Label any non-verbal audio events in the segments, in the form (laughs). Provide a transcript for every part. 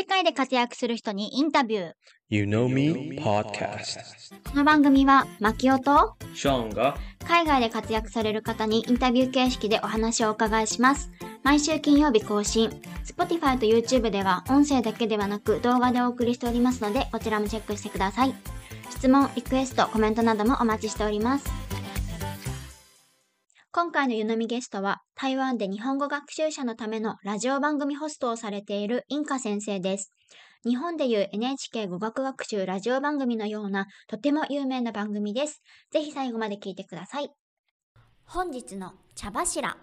世界で活躍する人にインタビュー。You Know Me Podcast この番組は、マキオとショーンが海外で活躍される方にインタビュー形式でお話をお伺いします。毎週金曜日更新。Spotify と YouTube では音声だけではなく動画でお送りしておりますので、こちらもチェックしてください。質問、リクエスト、コメントなどもお待ちしております。今回の湯飲みゲストは、台湾で日本語学習者のためのラジオ番組ホストをされているインカ先生です。日本でいう NHK 語学学習ラジオ番組のようなとても有名な番組です。ぜひ最後まで聞いてください。本日の茶柱。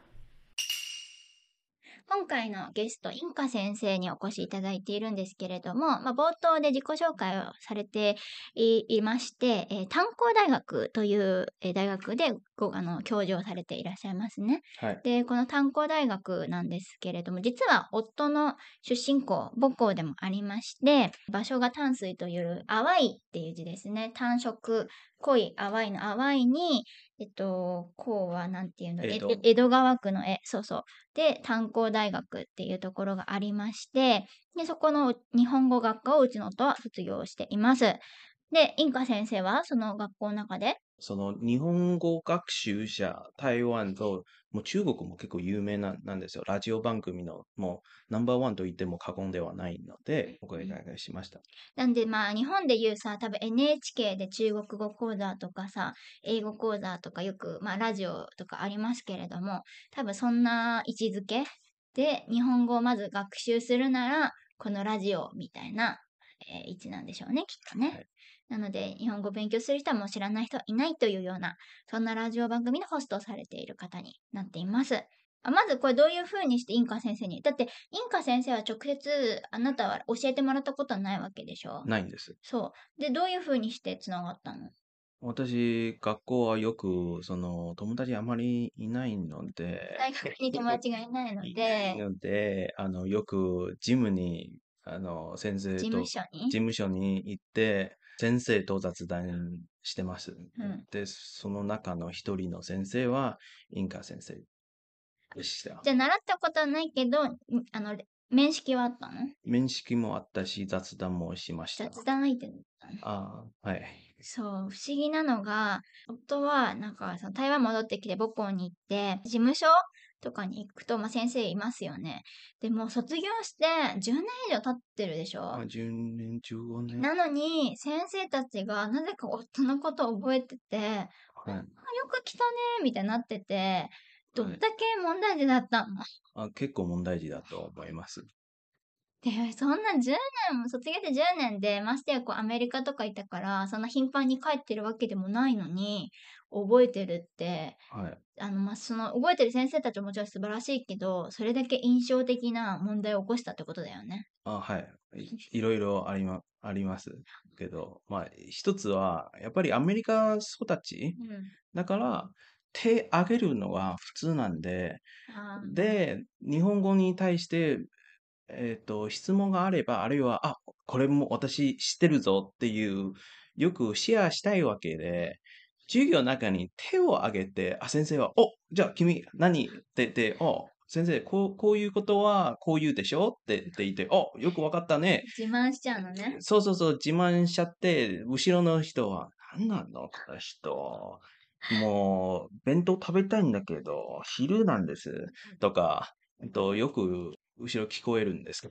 今回のゲスト、インカ先生にお越しいただいているんですけれども、まあ、冒頭で自己紹介をされていまして、えー炭工大学という、えー大学でごあの教授をされていらっしゃいますね。はい。で、この炭工大学なんですけれども、実は夫の出身校、母校でもありまして、場所が淡水という淡いっていう字ですね。単色、濃い淡いの淡いに、えっと、校はなんていうの、江戸え江戸川区の絵、そうそう。で、炭工大学っていうところがありまして、で、そこの日本語学科をうちの夫は卒業しています。で、インカ先生はその学校の中で、その日本語学習者、台湾と、もう中国も結構有名ななんですよ。ラジオ番組のもうナンバーワンと言っても過言ではないので、お願いしました。なんでまあ日本でいうさ、多分 NHK で中国語講座とかさ、英語講座とかよくまあラジオとかありますけれども、多分そんな位置づけで日本語をまず学習するなら、このラジオみたいな、えー位置なんでしょうね、きっとね。はいなので、日本語を勉強する人はもう知らない人はいないというような、そんなラジオ番組のホストをされている方になっています。あまずこれどういう風にしてインカ先生にだってインカ先生は直接あなたは教えてもらったことはないわけでしょ？ないんです。そう。で、どういう風にしてつながったの？私、学校はよく、その、友達あまりいないので、大学に友達がいないのいで、ので、あの、よくジムに、あの、先生と、事務所に？事務所に行って、先生と雑談してます。んで、その中の一人の先生は、インカ先生でした。じゃあ習ったことはないけど、んあの、面識はあったの？面識もあったし、雑談もしました。雑談相手だったの？ああ、はい。そう、不思議なのが、夫は、なんか、その台湾戻ってきて母校に行って、事務所とかに行くと、まあ、先生いますよね。でも、卒業して10年以上経ってるでしょ？あ10年、15年。なのに、先生たちがなぜか夫のことを覚えてて、はいあよく来たねみたいになってて、どんだけ問題児だったの、(laughs) あ結構問題児だと思います。で、そんな10年も、卒業して10年で、ましてやこうアメリカとかいたから、そんな頻繁に帰ってるわけでもないのに、覚えてるって、はい。あの、まあ、その、覚えてる先生たちももちろん素晴らしいけど、それだけ印象的な問題を起こしたってことだよね。あ、はい。いいろいろありま、ありますけど、まあ、一つは、やっぱりアメリカ育ちうん。だから、手挙げるのが普通なんで、で、日本語に対して、えっと、質問があれば、あるいは、あ、これも私知ってるぞっていう、よくシェアしたいわけで、授業の中に手を挙げて、あ、先生は、お、じゃあ君何？って言って、お、先生、こう、こういうことはこう言うでしょ？ってって言って、お、よくわかったね。自慢しちゃうのね。そうそうそう、自慢しちゃって、後ろの人は、なんなのこの人。もう、弁当食べたいんだけど、昼なんです。とか、えっとよく後ろ聞こえるんですけ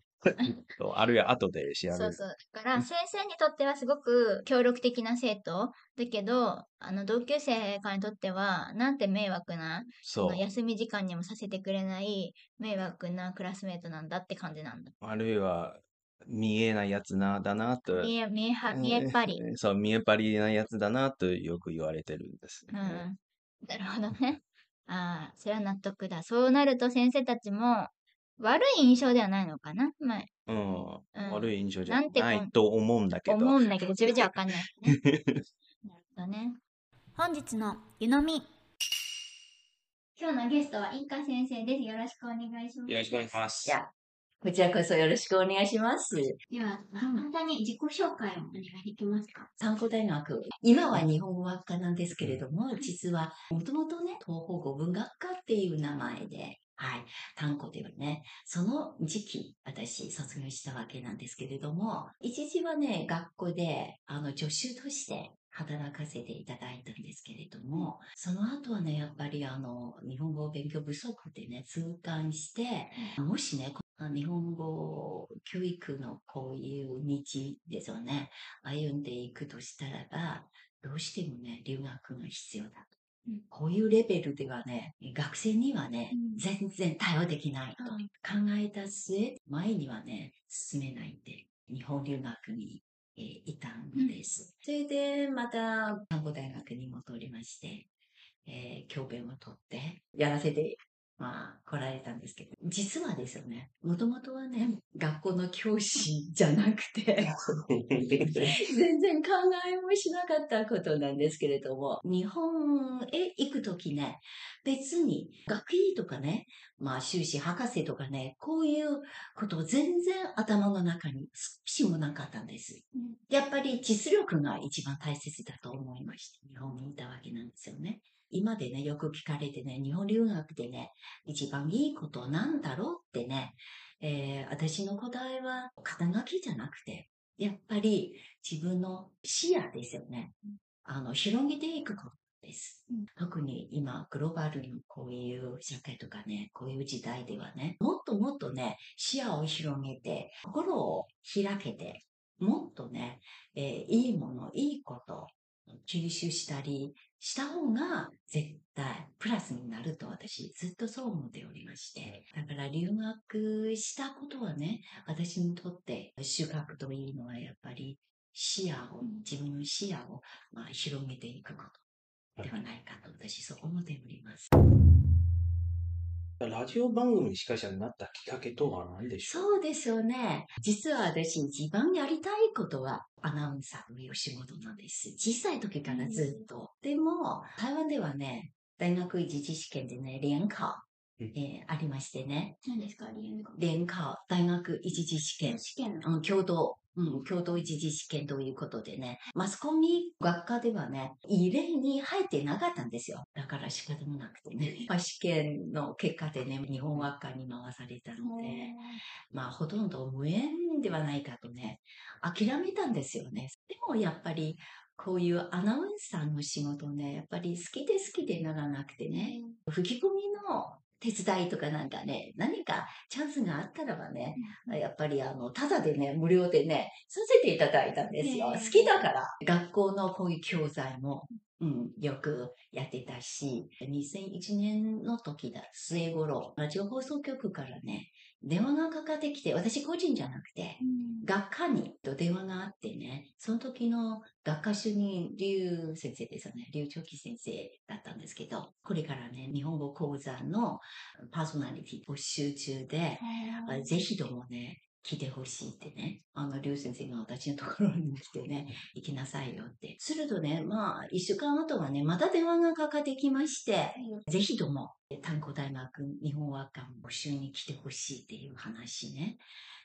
ど、あるいは後で調べる。そうそう。だから、先生にとってはすごく協力的な生徒だけど、あの、同級生からにとっては、なんて迷惑な、そう。休み時間にもさせてくれない迷惑なクラスメートなんだって感じなんだ。あるいは、見えないやつな、だなと。見え、見えは、見えっぱり。う (laughs) んそう、見えっぱりなやつだなとよく言われてるんです。うん。なるほどね。ああ、それは納得だ。そうなると先生たちも、悪い印象ではないのかな？まあ、うん。うん悪い印象じゃないと思うんだけど。思うんだけど、自分じゃわかんない、ね。(laughs) なるほどね。本日の湯飲み。今日のゲストはインカ先生です。よろしくお願いします。よろしくお願いしますじゃあ、こちらこそよろしくお願いします。では、簡単に自己紹介をお願いできますか？参考大学。今は日本語学科なんですけれども、実は、もともとね、東方語文学科っていう名前で、はい。単語ではね、その時期、私、卒業したわけなんですけれども、一時はね、学校で、あの、助手として働かせていただいたんですけれども、その後はね、やっぱりあの、日本語勉強不足でね、痛感して、もしね、こ日本語教育のこういう道ですよね、歩んでいくとしたらば、どうしてもね、留学が必要だと。うん。こういうレベルではね、学生にはね、うん。全然対応できないとはい考えた末、前にはね、進めないで、日本留学に、えーいたんです。それで、また、看護大学に戻りまして、えー教鞭を取って、やらせて、まあ、来られたんですけど、実はですよね、もともとはね、学校の教師じゃなくて、(laughs) 全然考えもしなかったことなんですけれども、日本へ行くときね、別に学位とかね、まあ修士博士とかね、こういうこと全然頭の中に少しもなかったんです。うんやっぱり実力が一番大切だと思いまして、日本にいたわけなんですよね。今でね、よく聞かれてね、日本留学でね、一番いいことなんだろうってね、えー私の答えは肩書きじゃなくて、やっぱり自分の視野ですよね。あの、広げていくことです。うん特に今、グローバルのこういう社会とかね、こういう時代ではね、もっともっとね、視野を広げて、心を開けて、もっとね、えーいいもの、いいこと、吸収したりした方が絶対プラスになると私ずっとそう思っておりまして。だから留学したことはね、私にとって収穫というのはやっぱり視野を、自分の視野をまあ広げていくことではないかと私そう思っております。ラジオ番組司会者になったきっかけとは何でしょう？そうですよね。実は私一番やりたいことはアナウンサーという仕事なんです。小さい時からずっと。でも、台湾ではね、大学一次試験でね、联考、うんえーありましてね。何ですか？理由が聯考、大学一次試験。試験のうん、共同、うん、共同一次試験ということでね、マスコミ学科ではね、異例に入ってなかったんですよ。だから仕方もなくてね、まあ、試験の結果でね、日本学科に回されたので、まあ、ほとんど無縁ではないかとね、諦めたんですよね。でもやっぱり、こういうアナウンサーの仕事ね、やっぱり好きで好きでならなくてね、吹き込みの手伝いとかなんかね、何かチャンスがあったらばね、やっぱりあの、ただでね、無料でね、させていただいたんですよ。好きだから。学校のこういう教材も、うん、よくやってたし、2001年の時だ、末頃、ラジオ放送局からね、電話がかかってきて、私個人じゃなくて、学科にと電話があってね、その時の学科主任、劉先生ですよね。劉長期先生だったんですけど、これからね、日本語講座のパーソナリティ募集中で、あぜひともね、来てほしいってね、あの、劉先生が私のところに来てね、行きなさいよって。するとね、まあ、一週間後はね、また電話がかかってきまして、ぜひとも、炭鉱大学日本和館募集に来てほしいっていう話ね。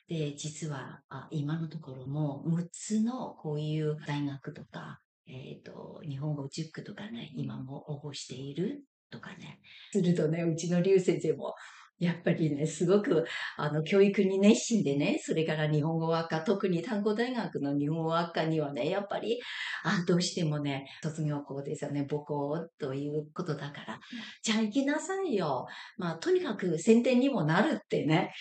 で、実は、あ今のところも6つのこういう大学とか、えっ、と、日本語塾とかね、今も応募しているとかね。するとね、うちの劉先生も、やっぱりね、すごく、あの、教育に熱心でね、それから日本語学科、特に単語大学の日本語学科にはね、やっぱり、あ、どうしてもね、卒業校ですよね、母校ということだから、じゃあ行きなさいよ。まあ、とにかく宣伝にもなるってね。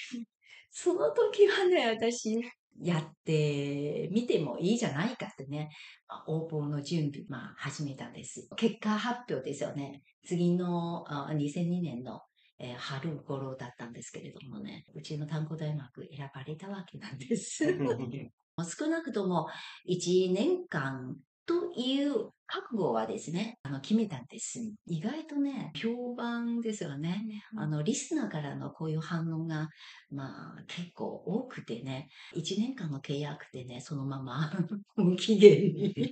その時はね、私、やってみてもいいじゃないかってね、まあ応募の準備、まあ、始めたんです。結果発表ですよね。次のあ2002年の、えー春頃だったんですけれどもね、うちの単語大学選ばれたわけなんです。(laughs) 少なくとも1年間という覚悟はですね、あの決めたんです。意外とね、評判ですよね。あの、リスナーからのこういう反応が、まあ、結構多くてね、1年間の契約でね、そのまま (laughs) 無期限に。(laughs)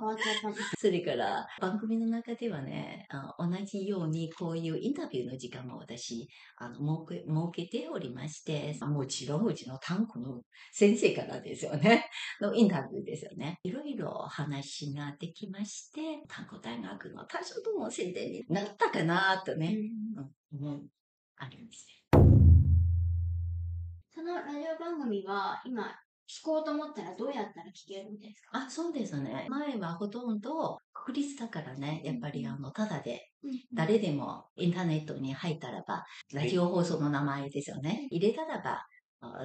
(laughs) それから、番組の中ではね、あ同じようにこういうインタビューの時間も私、あの、設け、設けておりまして、もちろんうちの単語の先生からですよね、のインタビューですよね。いろいろ話ができまして、単語大学の多少とも宣伝になったかなとね、うん思あります。そのラジオ番組は今聞こうと思ったらどうやったら聞けるんですか？あ、そうですね。前はほとんど国立だからね、やっぱりあの、ただで、誰でもインターネットに入ったらば、ラジオ放送の名前ですよね。入れたらば、あ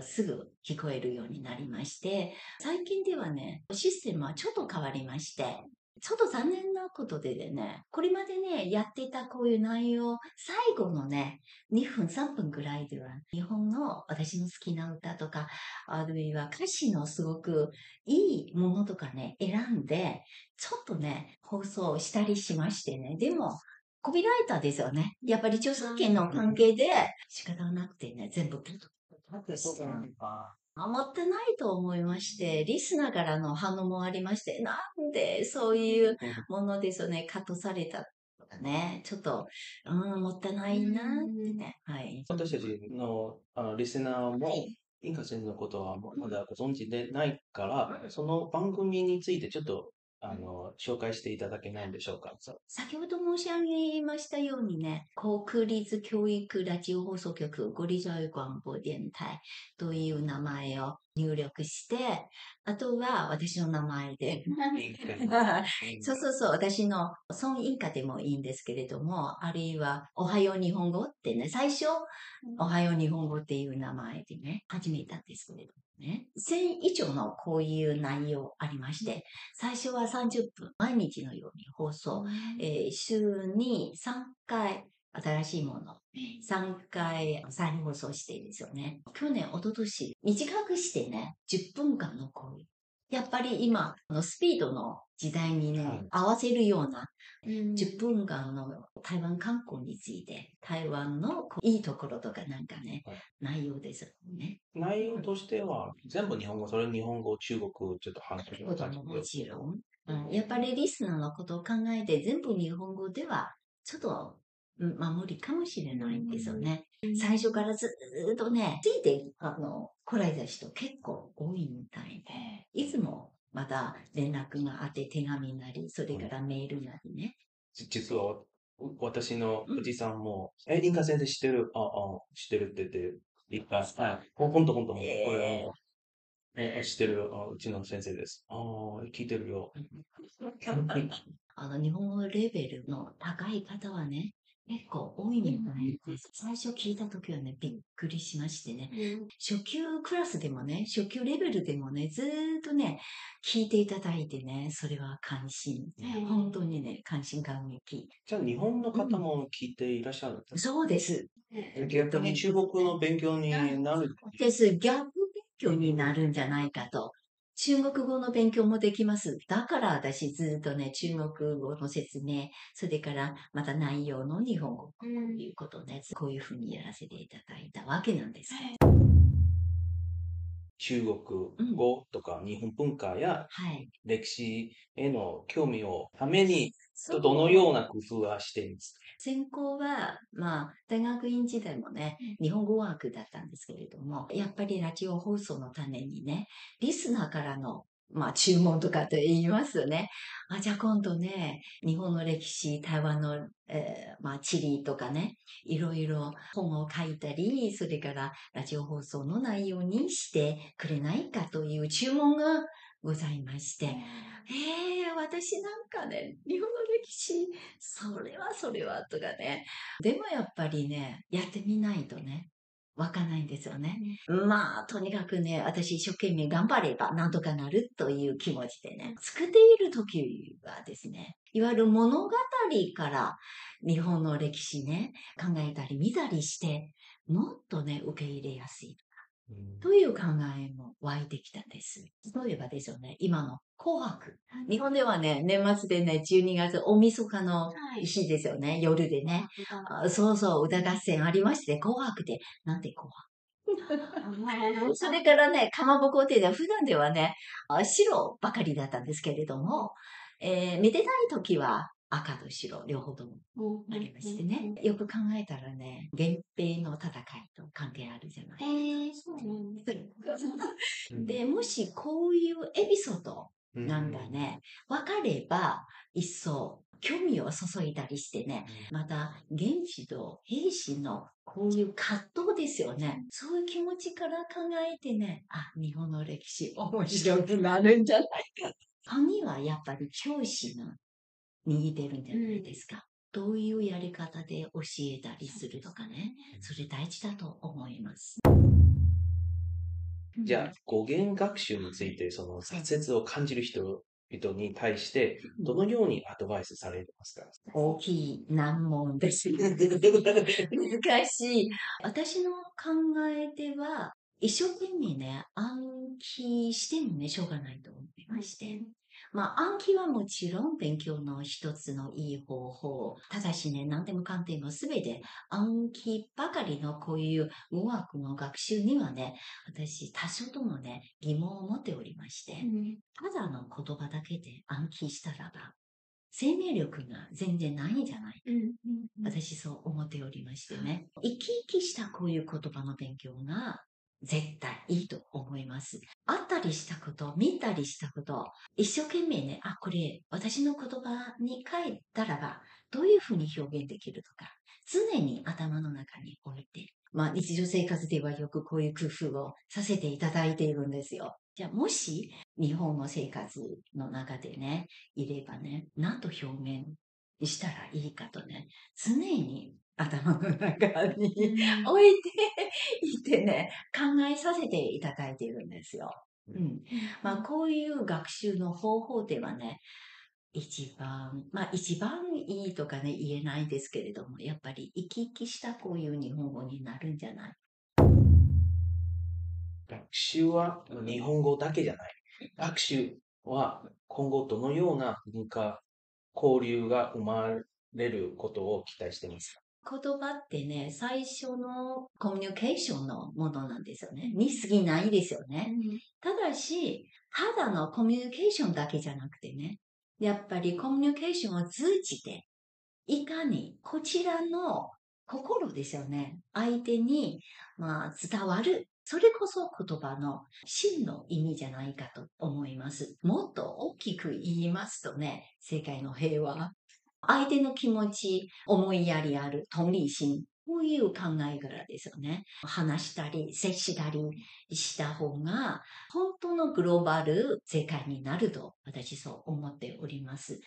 すぐ聞こえるようになりまして、最近ではね、システムはちょっと変わりまして、ちょっと残念なことでね、これまでね、やってたこういう内容、最後のね、2分、3分ぐらいでは、日本の私の好きな歌とか、あるいは歌詞のすごくいいものとかね、選んで、ちょっとね、放送したりしましてね。でも、コピーライターですよね。やっぱり著作権の関係で仕方がなくてね、全部してあ持ってないと思いまして、リスナーからの反応もありまして、なんでそういうものですよね、カットされたとかね、ちょっと、うん、持ってないなってね。はい。私たちのあのリスナーも、はい。インカ先生のことはまだご存知でないから、その番組についてちょっとあの紹介していただけないんでしょうか？先ほど申し上げましたようにね、国立教育ラジオ放送局ゴリジョイ广播電台という名前を入力して、あとは私の名前で。(laughs) そうそうそう、私の孫インカでもいいんですけれども、あるいはおはよう日本語ってね、最初、おはよう日本語っていう名前でね、始めたんですけれどもね、1000以上のこういう内容ありまして、最初は30分、毎日のように放送、えー週に3回新しいもの、3回再放送してですよね。去年、一昨年短くしてね、10分間のこういう。やっぱり今、あのスピードの時代にね、はい合わせるようなうん10分間の台湾観光について、台湾のいいところとかなんかね、はい内容ですよね。内容としては、全部日本語、それ日本語、中国、ちょっと話してください。もちろん。うんやっぱりリスナーのことを考えて全部日本語ではちょっと、うんまあ無理かもしれないんですよね。最初からずーっとね、ついて、あの、来られた人結構多いみたいで、いつもまた連絡があって手紙なり、それからメールなりね。じ実は、う私のおじさんも、え、インカ先生知ってる？あ、あ、知ってるって言って、一回、はい、ほほんとほんと、こえ。ーれ、え、知ってるあ、うちの先生です。ああ、聞いてるよ。あの、日本語レベルの高い方はね、結構多いみたいです。最初聞いた時はね、びっくりしましてね。初級クラスでもね、初級レベルでもね、ずーっとね、聞いていただいてね、それは関心。本当にね、関心感激。じゃあ、日本の方も聞いていらっしゃるんですそうです。逆に中国の勉強になる。です。逆勉強になるんじゃないかと。中国語の勉強もできます。だから私ずっとね、中国語の説明、それからまた内容の日本語ということで、こういうふうにやらせていただいたわけなんです。中国語とか日本文化やはい。歴史への興味をために、どのような工夫はしてんです専攻は、まあ、大学院時代もね、日本語学だったんですけれども、やっぱりラジオ放送のためにね、リスナーからの、まあ、注文とかと言いますよね。あ、じゃあ今度ね、日本の歴史、台湾の、えーまあ、地理とかね、いろいろ本を書いたり、それからラジオ放送の内容にしてくれないかという注文がございまして、ええ私なんかね、日本の歴史、それはそれはとかね。でもやっぱりね、やってみないとね、わかんないんですよね。まあ、とにかくね、私一生懸命頑張ればなんとかなるという気持ちでね、作っている時はですね、いわゆる物語から日本の歴史ね、考えたり見たりして、もっとね、受け入れやすい。という考えも湧いてきたんです。例えばですよね、今の紅白。日本ではね、年末でね、12月、大晦日のはい日ですよね、夜でね。あそうそう、歌合戦ありまして、紅白で、なんで紅白？(laughs) それからね、かまぼこってね、普段ではね、あ白ばかりだったんですけれども、えーめでたい時は赤と白、両方とも。ありましてね。よく考えたらね、源平の戦いと関係あるじゃない。へえ、そうなんです (laughs) う。ん。で、もしこういうエピソードうんなんかね、分かれば、一層興味を注いだりしてね、また現地と兵士のこういう葛藤ですよね。そういう気持ちから考えてね、あ、日本の歴史面白くなるんじゃないか。本人はやっぱり教師の握ってるんじゃないですか？どういうやり方で教えたりするとかね。それ大事だと思います。じゃあ、語源学習について、その挫折を感じる人々に対して、どのようにアドバイスされてますか？大きい難問です。(laughs) 難しい。私の考えでは、一生懸命ね、暗記してもね、しょうがないと思いまして。まあ、暗記はもちろん勉強の一つのいい方法。ただしね、何でもかんでもすべて暗記ばかりのこういう語学の学習にはね、私多少ともね、疑問を持っておりまして。ただの言葉だけで暗記したらば、生命力が全然ないんじゃない私そう思っておりましてね。生き生きしたこういう言葉の勉強が絶対いいと思います。あったりしたこと、見たりしたこと、一生懸命ね、あ、これ私の言葉に書いたらば、どういうふうに表現できるとか、常に頭の中に置いて、まあ日常生活ではよくこういう工夫をさせていただいているんですよ。じゃあもし日本の生活の中でね、いればね、何と表現したらいいかとね、常に頭の中に置いていてね、考えさせていただいているんですよ。うん。まあこういう学習の方法ではね、一番、まあ一番いいとかね言えないですけれども、やっぱり生き生きしたこういう日本語になるんじゃない？学習は日本語だけじゃない。学習は今後どのような文化交流が生まれることを期待していますか？言葉ってね、最初のコミュニケーションのものなんですよね。に過ぎないですよね。ただし、ただのコミュニケーションだけじゃなくてね、やっぱりコミュニケーションを通じて、いかにこちらの心ですよね。相手に、まあ、伝わる。それこそ言葉の真の意味じゃないかと思います。もっと大きく言いますとね、世界の平和。相手の気持ち、思いやりある、同理心。こういう考え方ですよね。話したり、接したりした方が、本当のグローバル世界になると、私そう思っております。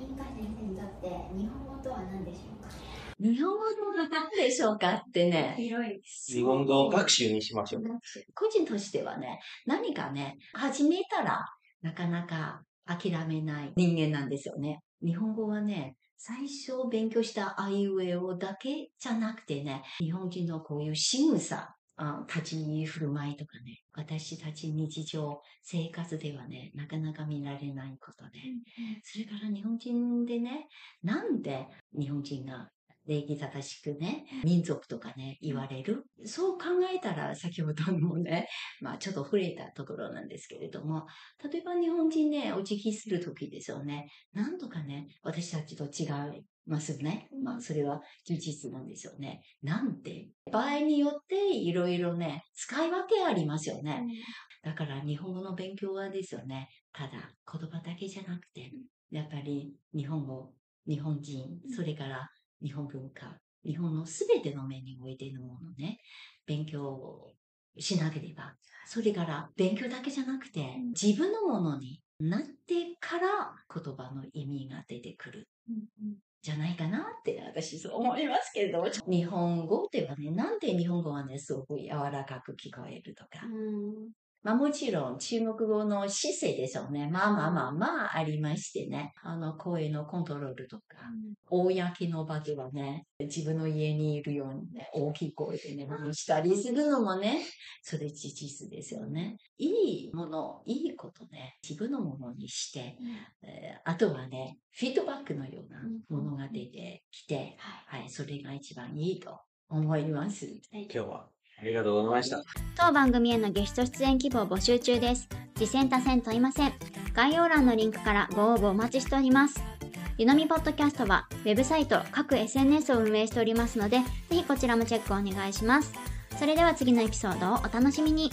インカ先生にとって日本語とは何でしょうか？日本語の何でしょうかってね、広いです。日本語学習にしましょう。個人としてはね、何かね、始めたら、なかなか諦めない人間なんですよね。日本語はね、最初勉強したあいうえおだけじゃなくてね、日本人のこういう仕草、あ立ち振る舞いとかね、私たち日常生活ではね、なかなか見られないことで、それから日本人でね、なんで日本人が礼儀正しくね、民族とかね、言われる。そう考えたら、先ほどもね、まあちょっと触れたところなんですけれども、例えば日本人ね、お辞儀するときですよね、なんとかね、私たちと違いますよね。まあそれは事実なんですよね。なんて、場合によっていろいろね、使い分けありますよね。だから日本語の勉強はですよね、ただ言葉だけじゃなくて、やっぱり日本語、日本人、それから日本文化、日本のすべての面においてのものね、勉強しなければ、それから勉強だけじゃなくて、自分のものになってから言葉の意味が出てくる。じゃないかなって私そう思いますけれど。も、日本語ではね、なんで日本語はね、すごく柔らかく聞こえるとか、まあもちろん中国語の姿勢でしょうね。まあまあまあまあありましてね。あの声のコントロールとか、公の場ではね、自分の家にいるようにね、大きい声でね、話したりするのもね、それ事実ですよね。いいもの、いいことね、自分のものにして、えーあとはね、フィードバックのようなものが出てきて、はい、それが一番いいと思います。今日はありがとうございました。当番組へのゲスト出演希望募集中です。次戦他戦問いません。概要欄のリンクからご応募お待ちしております。ゆのみポッドキャストはウェブサイト、各 SNS を運営しておりますので、ぜひこちらもチェックお願いします。それでは次のエピソードをお楽しみに。